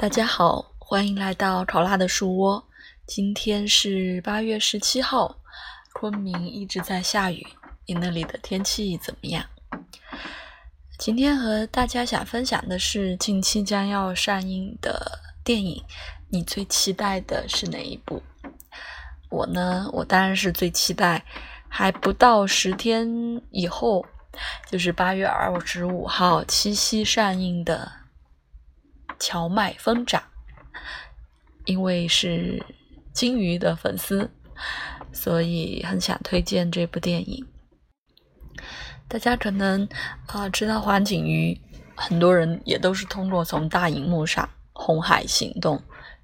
大家好，欢迎来到考拉的树窝。今天是八月十七号，昆明一直在下雨。你那里的天气怎么样？今天和大家想分享的是近期将要上映的电影，你最期待的是哪一部？我呢，我当然是最期待，还不到十天以后，就是八月二十五号七夕上映的《荞麦疯长》，因为是金鱼的粉丝，所以很想推荐这部电影。大家可能啊知道黄景瑜，很多人也都是通过从大荧幕上《红海行动》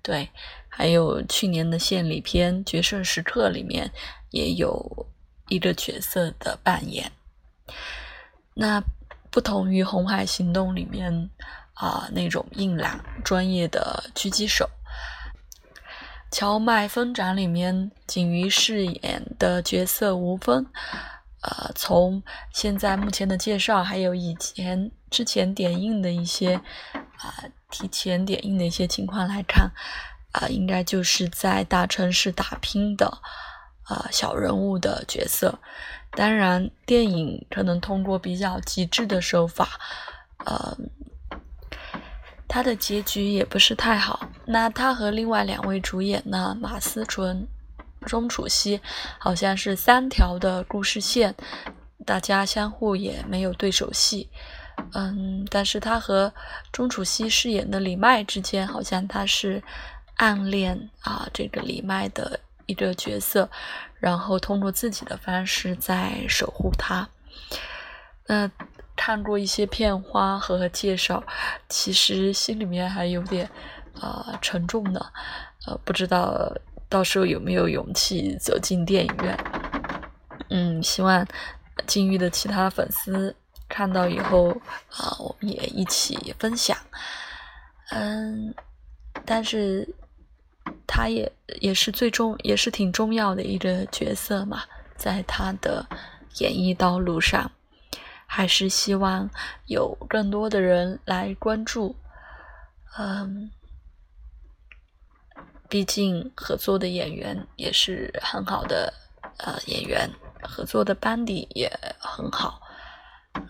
对。还有去年的献礼片《决胜时刻》里面也有一个角色的扮演。那不同于《红海行动》里面啊那种硬朗专业的狙击手，《荞麦疯长》里面景瑜饰演的角色吴峰，呃，从现在目前的介绍，还有以前之前点映的一些啊提前点映的一些情况来看。啊，应该就是在大城市打拼的，啊小人物的角色。当然，电影可能通过比较极致的手法，呃，他的结局也不是太好。那他和另外两位主演呢，马思纯、钟楚曦，好像是三条的故事线，大家相互也没有对手戏。嗯，但是他和钟楚曦饰演的李麦之间，好像他是。暗恋啊，这个李麦的一个角色，然后通过自己的方式在守护他。那看过一些片花和介绍，其实心里面还有点啊沉重的，呃，不知道到时候有没有勇气走进电影院。嗯，希望金玉的其他粉丝看到以后啊，我们也一起分享。嗯，但是。他也也是最重，也是挺重要的一个角色嘛，在他的演艺道路上，还是希望有更多的人来关注。嗯，毕竟合作的演员也是很好的，呃，演员合作的班底也很好。嗯，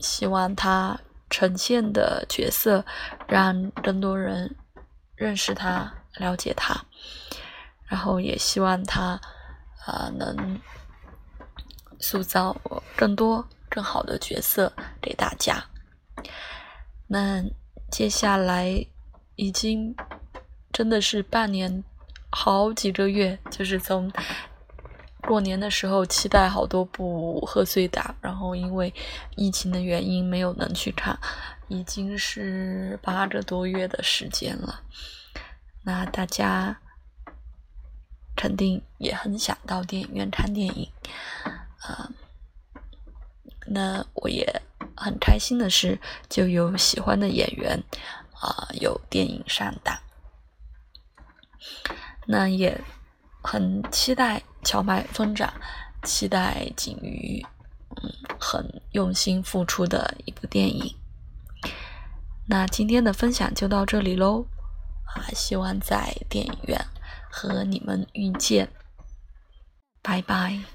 希望他呈现的角色让更多人认识他。了解他，然后也希望他，呃，能塑造更多更好的角色给大家。那接下来已经真的是半年，好几个月，就是从过年的时候期待好多部贺岁档，然后因为疫情的原因没有能去看，已经是八个多月的时间了。那大家肯定也很想到电影院看电影，啊，那我也很开心的是，就有喜欢的演员啊，有电影上档，那也很期待荞麦疯长，期待景瑜，嗯，很用心付出的一部电影。那今天的分享就到这里喽。啊，希望在电影院和你们遇见，拜拜。